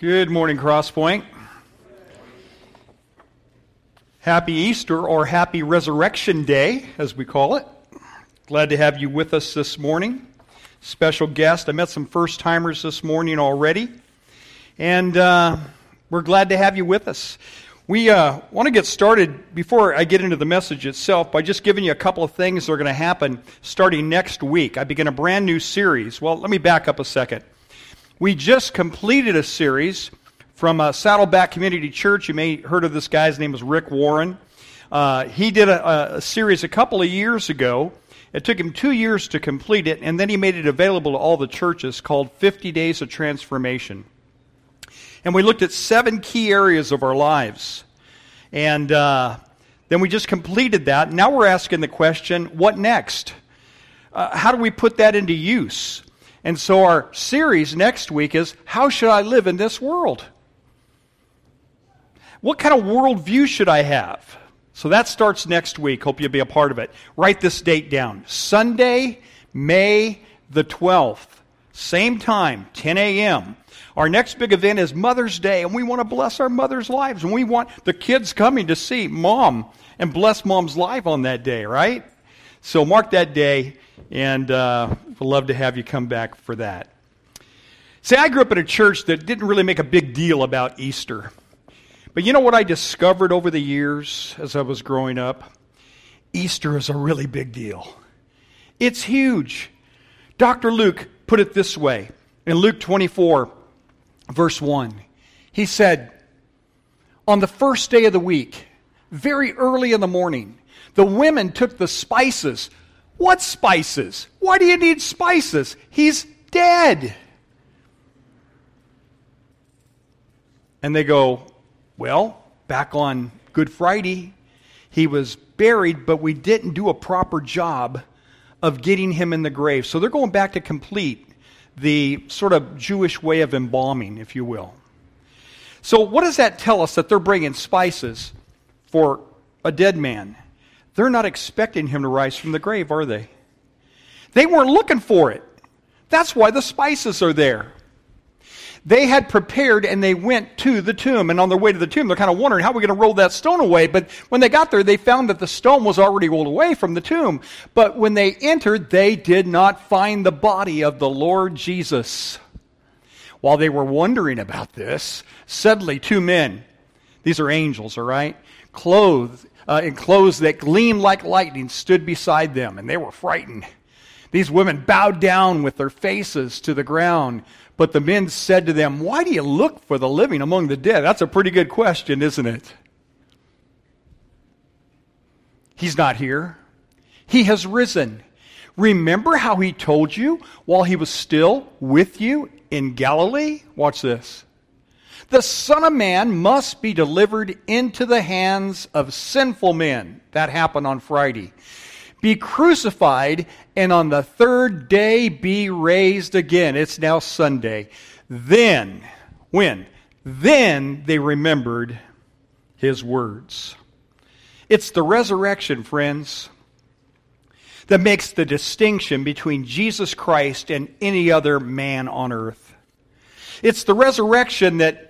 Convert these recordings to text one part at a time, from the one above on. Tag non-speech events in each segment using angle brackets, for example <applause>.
Good morning, Crosspoint. Happy Easter or Happy Resurrection Day, as we call it. Glad to have you with us this morning. Special guest. I met some first timers this morning already, and uh, we're glad to have you with us. We uh, want to get started before I get into the message itself by just giving you a couple of things that are going to happen starting next week. I begin a brand new series. Well, let me back up a second. We just completed a series from Saddleback Community Church. You may heard of this guy. His name is Rick Warren. Uh, he did a, a, series a couple of years ago. It took him two years to complete it, and then he made it available to all the churches called 50 Days of Transformation. And we looked at seven key areas of our lives. And uh, then we just completed that. Now we're asking the question what next? Uh, how do we put that into use? And so our series next week is How Should I Live in This World? What kind of worldview should I have? So that starts next week. Hope you'll be a part of it. Write this date down Sunday, May the 12th. Same time, 10 a.m. Our next big event is Mother's Day, and we want to bless our mother's lives. And we want the kids coming to see mom and bless mom's life on that day, right? So mark that day and uh, we'd love to have you come back for that. See, I grew up in a church that didn't really make a big deal about Easter. But you know what I discovered over the years as I was growing up? Easter is a really big deal. It's huge. Dr. Luke put it this way in Luke 24, verse 1. He said, On the first day of the week, very early in the morning, the women took the spices what spices? Why do you need spices? He's dead. And they go, Well, back on Good Friday, he was buried, but we didn't do a proper job of getting him in the grave. So they're going back to complete the sort of Jewish way of embalming, if you will. So, what does that tell us that they're bringing spices for a dead man? They're not expecting him to rise from the grave, are they? They weren't looking for it. That's why the spices are there. They had prepared and they went to the tomb. And on their way to the tomb, they're kind of wondering how are we going to roll that stone away. But when they got there, they found that the stone was already rolled away from the tomb. But when they entered, they did not find the body of the Lord Jesus. While they were wondering about this, suddenly two men, these are angels, all right, clothed uh, in clothes that gleamed like lightning stood beside them, and they were frightened. These women bowed down with their faces to the ground. But the men said to them, Why do you look for the living among the dead? That's a pretty good question, isn't it? He's not here. He has risen. Remember how he told you while he was still with you in Galilee? Watch this. The Son of Man must be delivered into the hands of sinful men. That happened on Friday. Be crucified, and on the third day be raised again. It's now Sunday. Then, when? Then they remembered his words. It's the resurrection, friends, that makes the distinction between Jesus Christ and any other man on earth. It's the resurrection that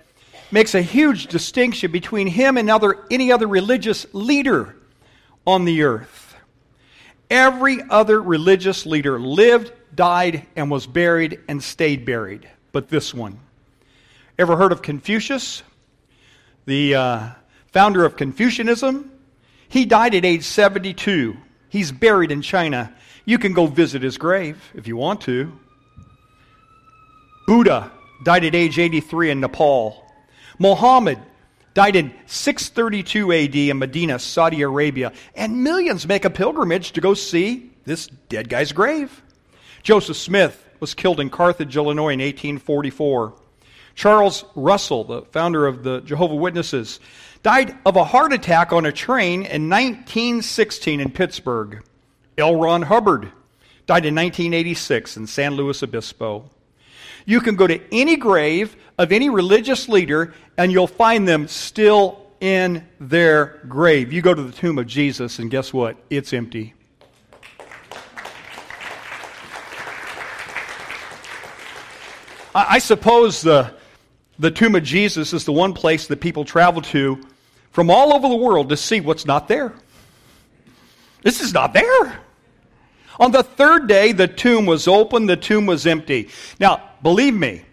makes a huge distinction between him and other, any other religious leader on the earth. Every other religious leader lived, died, and was buried and stayed buried, but this one. Ever heard of Confucius? The uh, founder of Confucianism? He died at age 72. He's buried in China. You can go visit his grave if you want to. Buddha died at age 83 in Nepal. Muhammad died in 632 AD in Medina, Saudi Arabia, and millions make a pilgrimage to go see this dead guy's grave. Joseph Smith was killed in Carthage, Illinois in 1844. Charles Russell, the founder of the Jehovah Witnesses, died of a heart attack on a train in 1916 in Pittsburgh. L. Ron Hubbard died in 1986 in San Luis Obispo. You can go to any grave of any religious leader and you'll find them still in their grave. You go to the tomb of Jesus, and guess what? It's empty. I suppose the, the tomb of Jesus is the one place that people travel to from all over the world to see what's not there. This is not there. On the third day, the tomb was open, the tomb was empty. Now, believe me,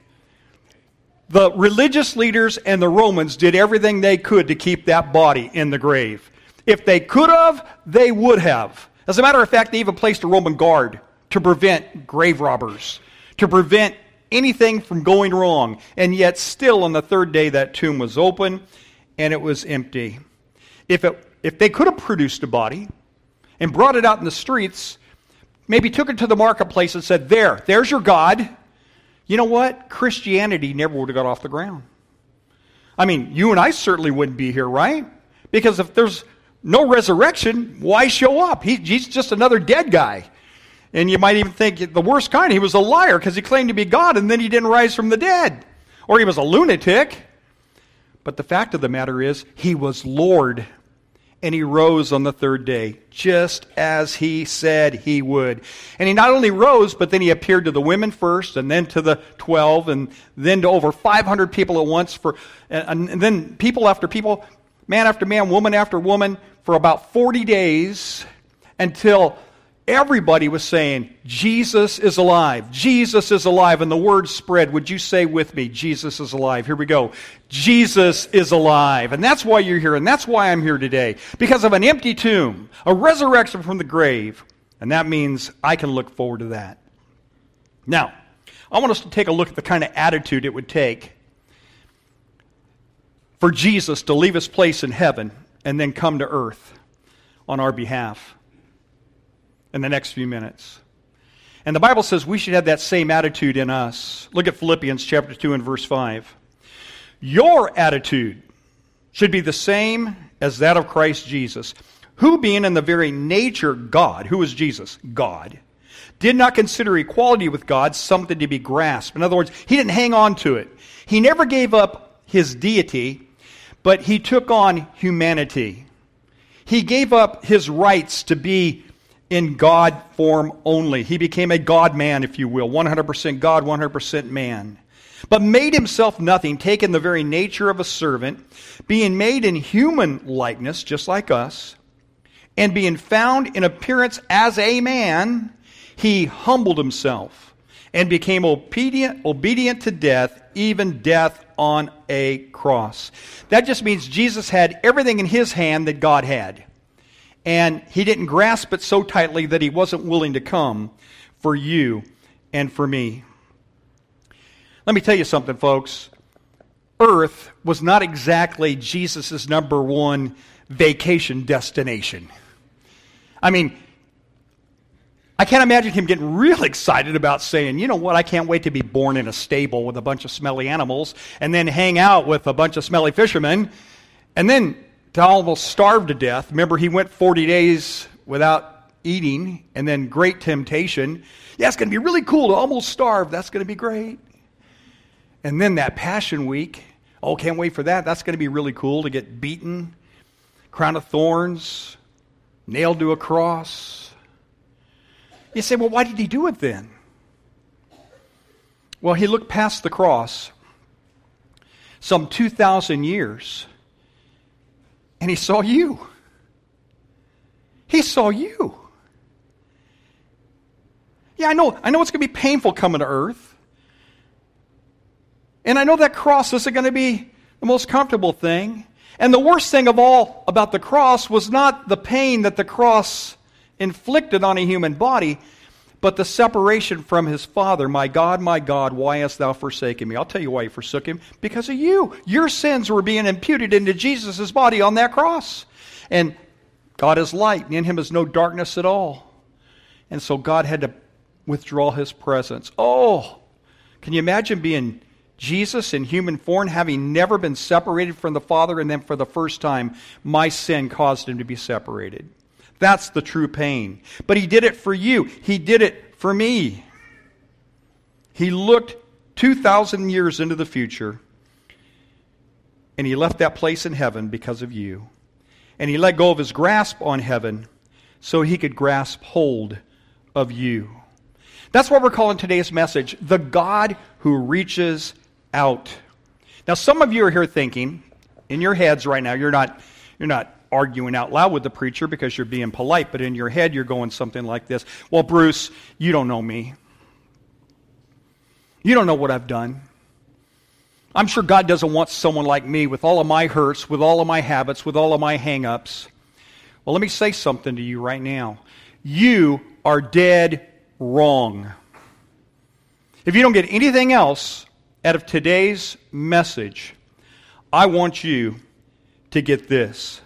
the religious leaders and the Romans did everything they could to keep that body in the grave. If they could have, they would have. As a matter of fact, they even placed a Roman guard to prevent grave robbers, to prevent anything from going wrong. And yet, still on the third day, that tomb was open and it was empty. If, it, if they could have produced a body and brought it out in the streets, maybe took it to the marketplace and said, There, there's your God. You know what? Christianity never would have got off the ground. I mean, you and I certainly wouldn't be here, right? Because if there's no resurrection, why show up? He, he's just another dead guy. And you might even think the worst kind, he was a liar because he claimed to be God and then he didn't rise from the dead. Or he was a lunatic. But the fact of the matter is, he was Lord and he rose on the third day, just as he said he would. And he not only rose, but then he appeared to the women first, and then to the 12, and then to over 500 people at once, for, and, and then people after people, man after man, woman after woman, for about 40 days until Everybody was saying, Jesus is alive. Jesus is alive. And the word spread. Would you say with me, Jesus is alive? Here we go. Jesus is alive. And that's why you're here. And that's why I'm here today. Because of an empty tomb, a resurrection from the grave. And that means I can look forward to that. Now, I want us to take a look at the kind of attitude it would take for Jesus to leave his place in heaven and then come to earth on our behalf in the next few minutes. And the Bible says we should have that same attitude in us. Look at Philippians chapter 2 and verse 5. Your attitude should be the same as that of Christ Jesus, who being in the very nature God, who is Jesus? God, did not consider equality with God something to be grasped. In other words, he didn't hang on to it. He never gave up his deity, but he took on humanity. He gave up his rights to be in God form only. He became a God man, if you will, 100% God, 100% man. But made himself nothing, taking the very nature of a servant, being made in human likeness, just like us, and being found in appearance as a man, he humbled himself and became obedient, obedient to death, even death on a cross. That just means Jesus had everything in his hand that God had and he didn't grasp it so tightly that he wasn't willing to come for you and for me. Let me tell you something, folks. Earth was not exactly Jesus' number one vacation destination. I mean, I can't imagine him getting real excited about saying, you know what, I can't wait to be born in a stable with a bunch of smelly animals and then hang out with a bunch of smelly fishermen and then to almost starve to death. Remember, he went 40 days without eating, and then great temptation. Yeah, it's going to be really cool to almost starve. That's going to be great. And then that Passion Week. Oh, can't wait for that. That's going to be really cool to get beaten, crown of thorns, nailed to a cross. You say, well, why did he do it then? Well, he looked past the cross some 2,000 years and he saw you. He saw you. Yeah, I know, I know it's going to be painful coming to earth. And I know that cross isn't going to be the most comfortable thing. And the worst thing of all about the cross was not the pain that the cross inflicted on a human body, but the separation from his father. My God, my God, why hast thou forsaken me? I'll tell you why he forsook him. Because of you. Your sins were being imputed into Jesus' body on that cross. And God is light, and in him is no darkness at all. And so God had to withdraw his presence. Oh, can you imagine being Jesus in human form, having never been separated from the Father, and then for the first time, my sin caused him to be separated? That's the true pain. But he did it for you. He did it for me. He looked 2,000 years into the future and he left that place in heaven because of you. And he let go of his grasp on heaven so he could grasp hold of you. That's what we're calling today's message the God who reaches out. Now, some of you are here thinking, in your heads right now, you're not, you're not arguing out loud with the preacher because you're being polite, but in your head, you're going something like this Well, Bruce, you don't know me. You don't know what I've done. I'm sure God doesn't want someone like me with all of my hurts, with all of my habits, with all of my hang ups. Well, let me say something to you right now. You are dead wrong. If you don't get anything else out of today's message, I want you to get this.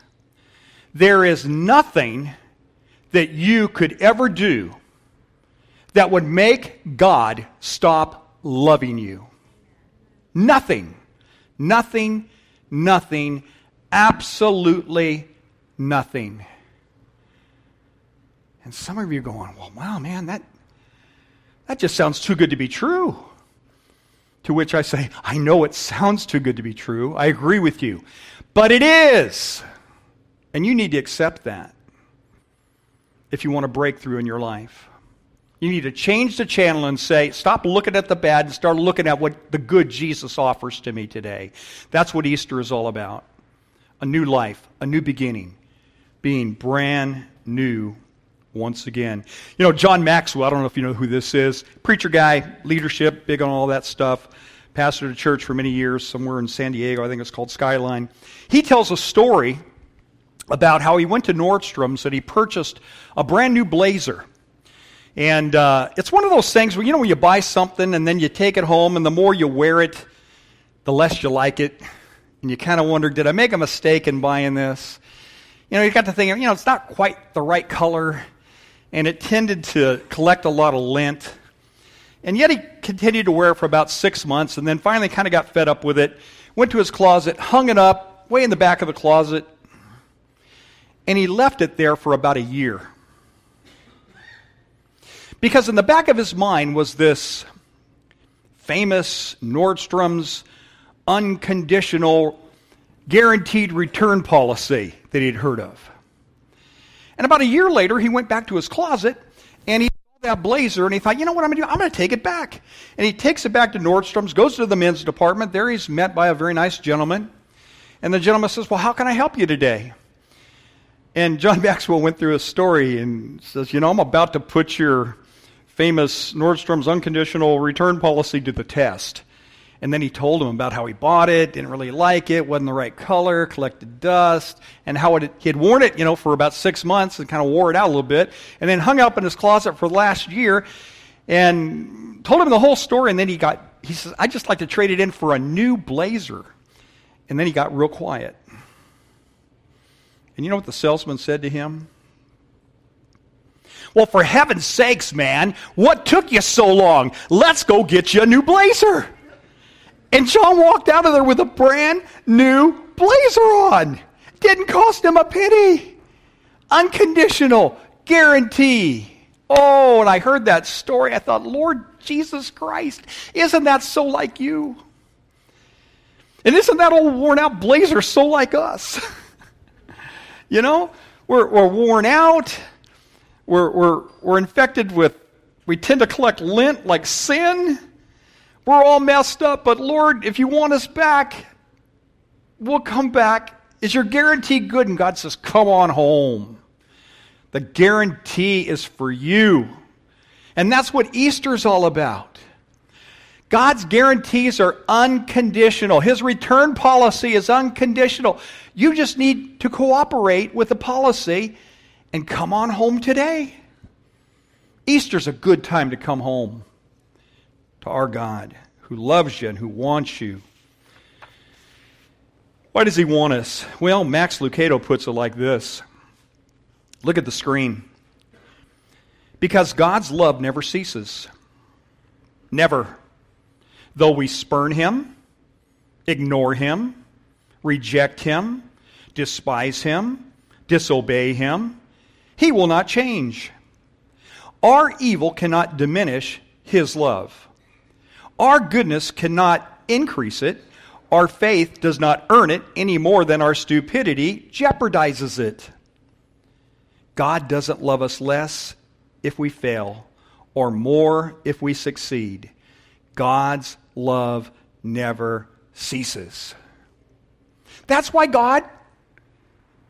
There is nothing that you could ever do that would make God stop loving you. Nothing. Nothing, nothing, absolutely nothing. And some of you are going, well, wow, man, that, that just sounds too good to be true. To which I say, I know it sounds too good to be true. I agree with you. But it is. And you need to accept that if you want a breakthrough in your life. You need to change the channel and say, stop looking at the bad and start looking at what the good Jesus offers to me today. That's what Easter is all about. A new life, a new beginning, being brand new once again. You know, John Maxwell, I don't know if you know who this is. Preacher guy, leadership, big on all that stuff. Pastor a church for many years somewhere in San Diego. I think it's called Skyline. He tells a story about how he went to Nordstrom's and he purchased a brand new blazer. And uh, it's one of those things where, you know, when you buy something and then you take it home, and the more you wear it, the less you like it. And you kind of wonder, did I make a mistake in buying this? You know, you got to think, you know, it's not quite the right color, and it tended to collect a lot of lint. And yet he continued to wear it for about six months, and then finally kind of got fed up with it, went to his closet, hung it up way in the back of the closet, and he left it there for about a year. Because in the back of his mind was this famous Nordstrom's unconditional guaranteed return policy that he'd heard of. And about a year later, he went back to his closet and he saw that blazer and he thought, you know what I'm going to do? I'm going to take it back. And he takes it back to Nordstrom's, goes to the men's department. There he's met by a very nice gentleman. And the gentleman says, Well, how can I help you today? And John <laughs> Maxwell went through a story and says, You know, I'm about to put your famous Nordstrom's unconditional return policy to the test. And then he told him about how he bought it, didn't really like it, wasn't the right color, collected dust, and how it, he had worn it, you know, for about six months and kind of wore it out a little bit, and then hung up in his closet for the last year, and told him the whole story. And then he got, he says, "I just like to trade it in for a new blazer." And then he got real quiet. And you know what the salesman said to him? Well, for heaven's sakes, man, what took you so long? Let's go get you a new blazer. And John walked out of there with a brand new blazer on. Didn't cost him a penny. Unconditional guarantee. Oh, and I heard that story. I thought, Lord Jesus Christ, isn't that so like you? And isn't that old worn out blazer so like us? <laughs> you know, we're, we're worn out. We're, we're, we're infected with, we tend to collect lint like sin. We're all messed up, but Lord, if you want us back, we'll come back. Is your guarantee good? And God says, Come on home. The guarantee is for you. And that's what Easter's all about. God's guarantees are unconditional. His return policy is unconditional. You just need to cooperate with the policy and come on home today. Easter's a good time to come home to our God who loves you and who wants you. Why does he want us? Well, Max Lucado puts it like this Look at the screen. Because God's love never ceases. Never. Though we spurn him, ignore him, reject him, despise him, disobey him, he will not change. Our evil cannot diminish His love. Our goodness cannot increase it. Our faith does not earn it any more than our stupidity jeopardizes it. God doesn't love us less if we fail or more if we succeed. God's love never ceases. That's why God,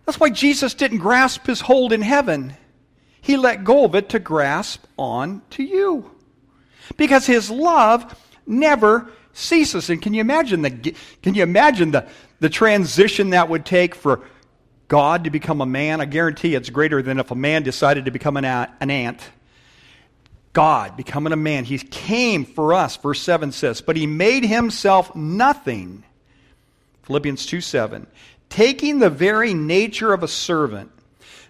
that's why Jesus didn't grasp his hold in heaven. He let go of it to grasp on to you. Because his love never ceases. And can you imagine the, can you imagine the, the transition that would take for God to become a man? I guarantee it's greater than if a man decided to become an, an ant. God becoming a man. He came for us, verse 7 says, but he made himself nothing. Philippians 2 7. Taking the very nature of a servant,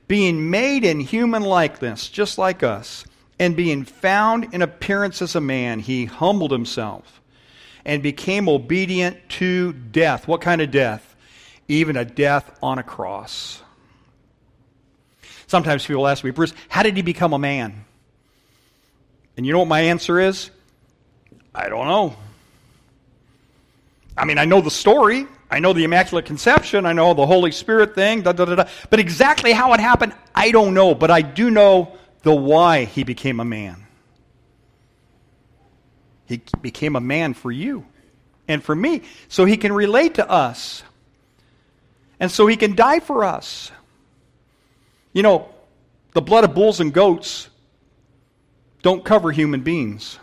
being made in human likeness, just like us, and being found in appearance as a man, he humbled himself and became obedient to death. What kind of death? Even a death on a cross. Sometimes people ask me, Bruce, how did he become a man? And you know what my answer is? I don't know. I mean, I know the story. I know the Immaculate Conception. I know the Holy Spirit thing. Da, da, da, but exactly how it happened, I don't know. But I do know the why he became a man. He became a man for you and for me so he can relate to us and so he can die for us. You know, the blood of bulls and goats don't cover human beings.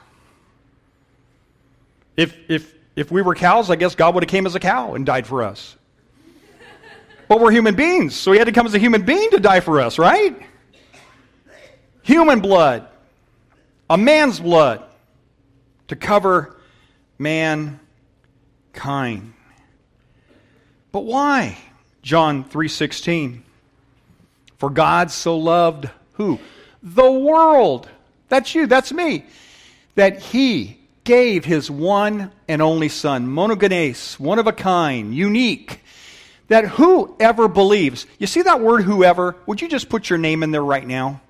If, if, if we were cows, I guess God would have came as a cow and died for us. But we're human beings, so he had to come as a human being to die for us, right? Human blood, a man's blood, to cover mankind. But why? John 3:16. For God so loved who? The world that's you, that's me. That he gave his one and only son, monogenes, one of a kind, unique, that whoever believes, you see that word whoever? Would you just put your name in there right now?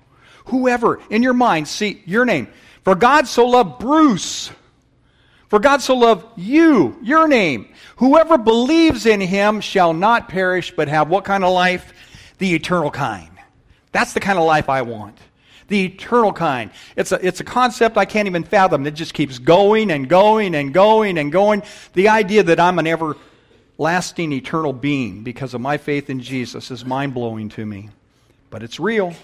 Whoever, in your mind, see your name. For God so loved Bruce. For God so loved you, your name. Whoever believes in him shall not perish, but have what kind of life? The eternal kind. That's the kind of life I want the eternal kind. It's a, it's a concept I can't even fathom. It just keeps going and going and going and going. The idea that I'm an everlasting, eternal being because of my faith in Jesus is mind blowing to me. But it's real.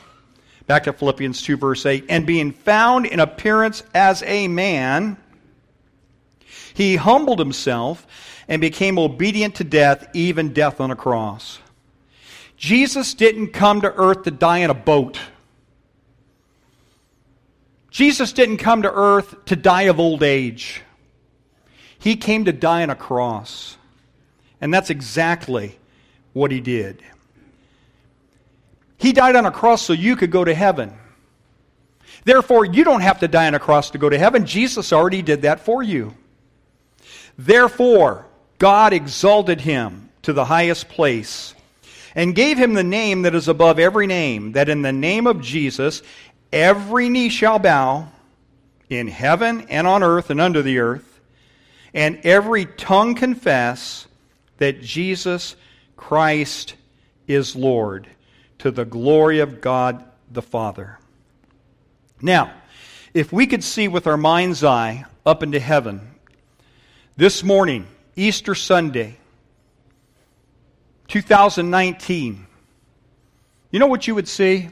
Back to Philippians 2, verse 8. And being found in appearance as a man, he humbled himself and became obedient to death, even death on a cross. Jesus didn't come to earth to die in a boat. Jesus didn't come to earth to die of old age. He came to die on a cross. And that's exactly what he did. He died on a cross so you could go to heaven. Therefore, you don't have to die on a cross to go to heaven. Jesus already did that for you. Therefore, God exalted him to the highest place and gave him the name that is above every name, that in the name of Jesus every knee shall bow in heaven and on earth and under the earth, and every tongue confess that Jesus Christ is Lord to the glory of God the Father. Now, if we could see with our mind's eye up into heaven this morning, Easter Sunday, 2019, you know what you would see?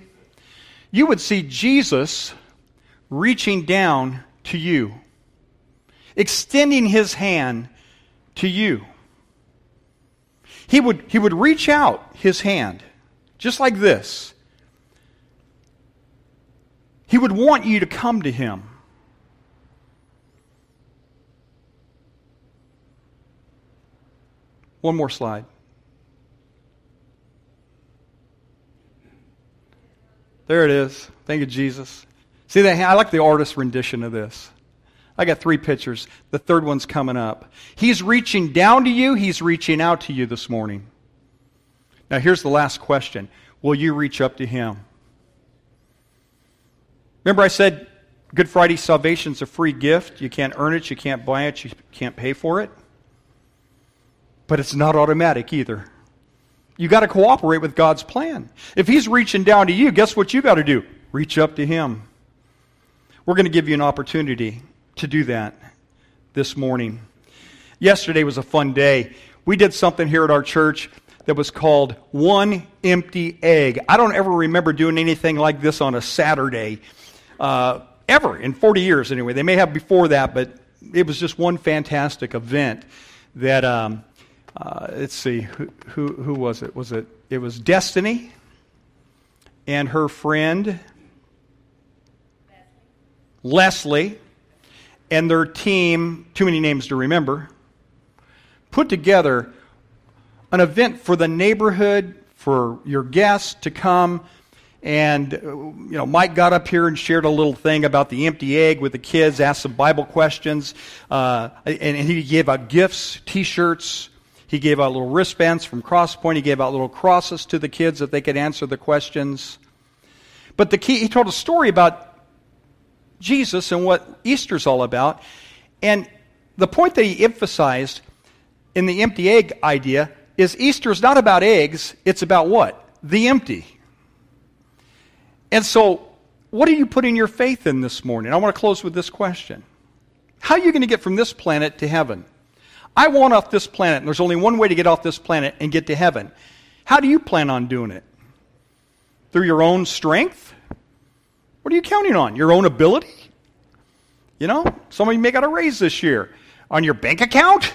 You would see Jesus reaching down to you, extending his hand to you. He would, he would reach out his hand, just like this. He would want you to come to him. One more slide. There it is. Thank you, Jesus. See that? I like the artist's rendition of this. I got three pictures. The third one's coming up. He's reaching down to you, he's reaching out to you this morning. Now, here's the last question Will you reach up to him? Remember, I said Good Friday salvation's a free gift. You can't earn it, you can't buy it, you can't pay for it. But it's not automatic either. You got to cooperate with God's plan. If He's reaching down to you, guess what you got to do? Reach up to Him. We're going to give you an opportunity to do that this morning. Yesterday was a fun day. We did something here at our church that was called One Empty Egg. I don't ever remember doing anything like this on a Saturday, uh, ever, in 40 years anyway. They may have before that, but it was just one fantastic event that, um, uh, let's see, who, who, who was it? Was it? It was Destiny and her friend Leslie and their team, too many names to remember, put together an event for the neighborhood, for your guests to come. And, you know, Mike got up here and shared a little thing about the empty egg with the kids, asked some Bible questions, uh, and, and he gave out gifts, t shirts. He gave out little wristbands from Crosspoint. He gave out little crosses to the kids that they could answer the questions. But the key, he told a story about Jesus and what Easter's all about. And the point that he emphasized in the empty egg idea is Easter is not about eggs, it's about what? The empty. And so, what are you putting your faith in this morning? I want to close with this question How are you going to get from this planet to heaven? I want off this planet, and there's only one way to get off this planet and get to heaven. How do you plan on doing it? Through your own strength? What are you counting on? Your own ability? You know, some of you may got a raise this year. On your bank account?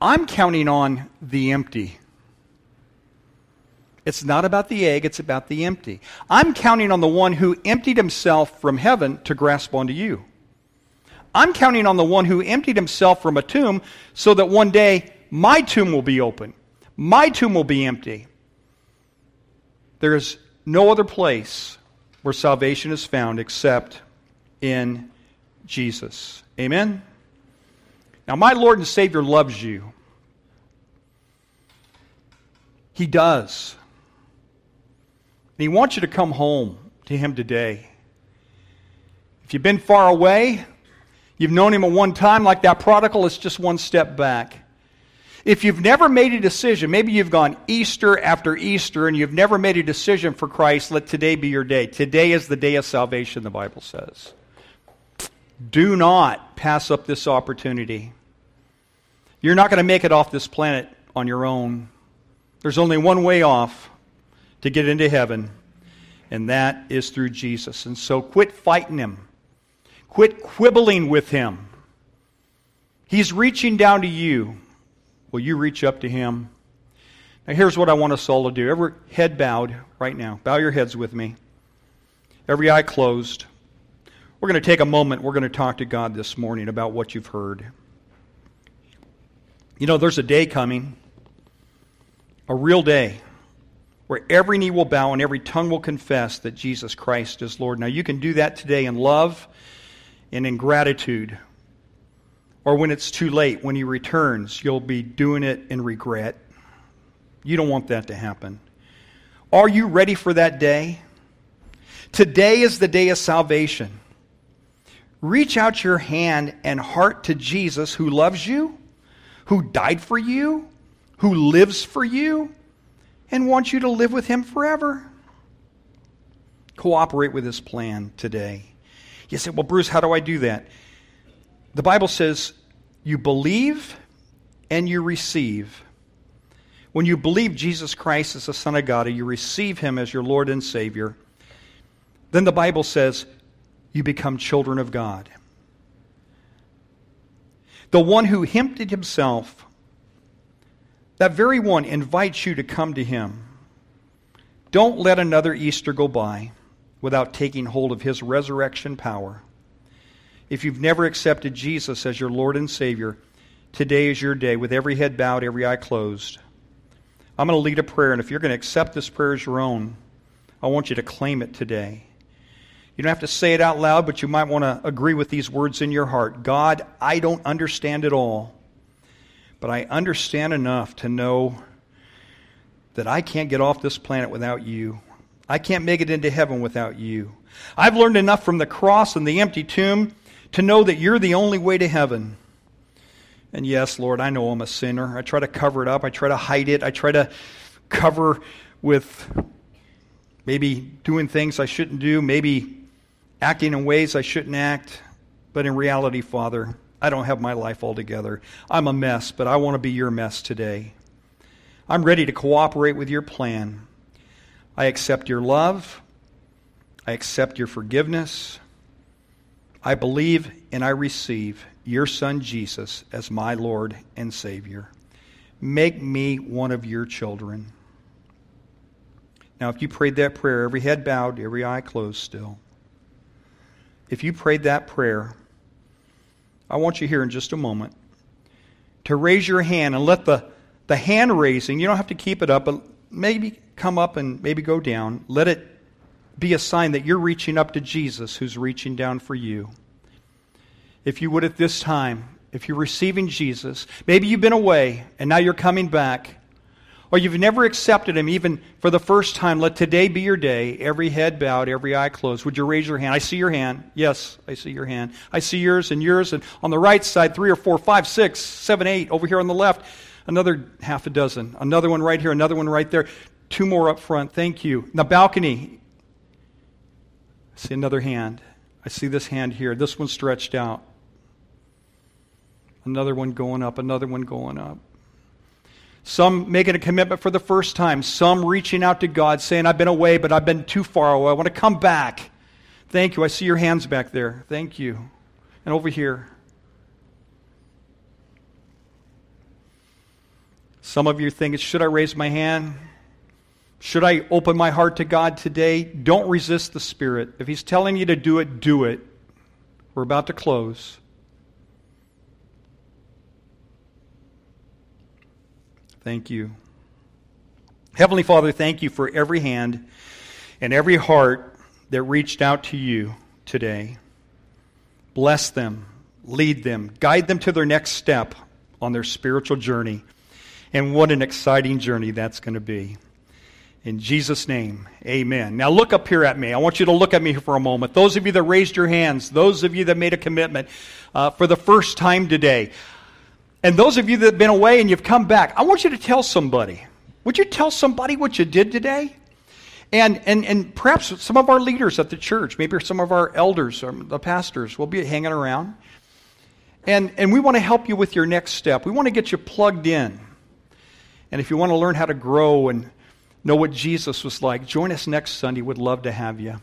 I'm counting on the empty. It's not about the egg, it's about the empty. I'm counting on the one who emptied himself from heaven to grasp onto you. I'm counting on the one who emptied himself from a tomb so that one day my tomb will be open, my tomb will be empty. There is no other place where salvation is found except in Jesus. Amen? Now, my Lord and Savior loves you. He does. And He wants you to come home to Him today. If you've been far away, you've known Him at one time, like that prodigal, it's just one step back. If you've never made a decision, maybe you've gone Easter after Easter and you've never made a decision for Christ, let today be your day. Today is the day of salvation, the Bible says. Do not pass up this opportunity. You're not going to make it off this planet on your own. There's only one way off to get into heaven, and that is through Jesus. And so quit fighting him, quit quibbling with him. He's reaching down to you. Will you reach up to him? Now, here's what I want us all to do. Every head bowed right now. Bow your heads with me. Every eye closed. We're going to take a moment. We're going to talk to God this morning about what you've heard. You know, there's a day coming, a real day, where every knee will bow and every tongue will confess that Jesus Christ is Lord. Now, you can do that today in love and in gratitude or when it's too late, when he returns, you'll be doing it in regret. You don't want that to happen. Are you ready for that day? Today is the day of salvation. Reach out your hand and heart to Jesus who loves you, who died for you, who lives for you, and wants you to live with him forever. Cooperate with his plan today. You say, well, Bruce, how do I do that? The Bible says you believe and you receive. When you believe Jesus Christ is the Son of God and you receive Him as your Lord and Savior, then the Bible says you become children of God. The one who emptied himself, that very one invites you to come to him. Don't let another Easter go by without taking hold of his resurrection power. If you've never accepted Jesus as your Lord and Savior, today is your day with every head bowed, every eye closed. I'm going to lead a prayer, and if you're going to accept this prayer as your own, I want you to claim it today. You don't have to say it out loud, but you might want to agree with these words in your heart God, I don't understand it all, but I understand enough to know that I can't get off this planet without you. I can't make it into heaven without you. I've learned enough from the cross and the empty tomb to know that you're the only way to heaven. And yes, Lord, I know I'm a sinner. I try to cover it up, I try to hide it, I try to cover with maybe doing things I shouldn't do, maybe acting in ways I shouldn't act. But in reality, Father, I don't have my life all together. I'm a mess, but I want to be your mess today. I'm ready to cooperate with your plan. I accept your love. I accept your forgiveness. I believe and I receive your Son Jesus as my Lord and Savior. Make me one of your children. Now, if you prayed that prayer, every head bowed, every eye closed still. If you prayed that prayer, I want you here in just a moment to raise your hand and let the, the hand raising, you don't have to keep it up, but maybe come up and maybe go down. Let it be a sign that you're reaching up to Jesus who's reaching down for you. If you would at this time, if you're receiving Jesus, maybe you've been away and now you're coming back, or you've never accepted Him even for the first time, let today be your day. Every head bowed, every eye closed. Would you raise your hand? I see your hand. Yes, I see your hand. I see yours and yours. And on the right side, three or four, five, six, seven, eight. Over here on the left, another half a dozen. Another one right here, another one right there. Two more up front. Thank you. The balcony, I see another hand. I see this hand here. This one stretched out. Another one going up, another one going up. Some making a commitment for the first time. Some reaching out to God saying, I've been away, but I've been too far away. I want to come back. Thank you. I see your hands back there. Thank you. And over here. Some of you thinking, should I raise my hand? Should I open my heart to God today? Don't resist the Spirit. If He's telling you to do it, do it. We're about to close. Thank you. Heavenly Father, thank you for every hand and every heart that reached out to you today. Bless them, lead them, guide them to their next step on their spiritual journey. And what an exciting journey that's going to be. In Jesus' name, amen. Now look up here at me. I want you to look at me for a moment. Those of you that raised your hands, those of you that made a commitment uh, for the first time today, and those of you that have been away and you've come back, I want you to tell somebody. Would you tell somebody what you did today? And, and, and perhaps some of our leaders at the church, maybe some of our elders, or the pastors, will be hanging around. And, and we want to help you with your next step. We want to get you plugged in. And if you want to learn how to grow and know what Jesus was like, join us next Sunday. We'd love to have you.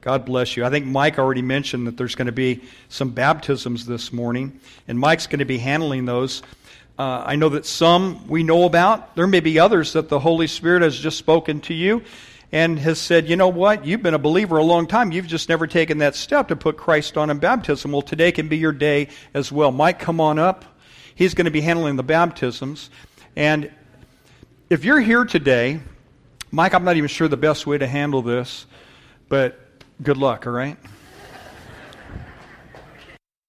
God bless you. I think Mike already mentioned that there's going to be some baptisms this morning, and Mike's going to be handling those. Uh, I know that some we know about. There may be others that the Holy Spirit has just spoken to you and has said, you know what, you've been a believer a long time. You've just never taken that step to put Christ on in baptism. Well, today can be your day as well. Mike, come on up. He's going to be handling the baptisms. And if you're here today, Mike, I'm not even sure the best way to handle this, but good luck, all right?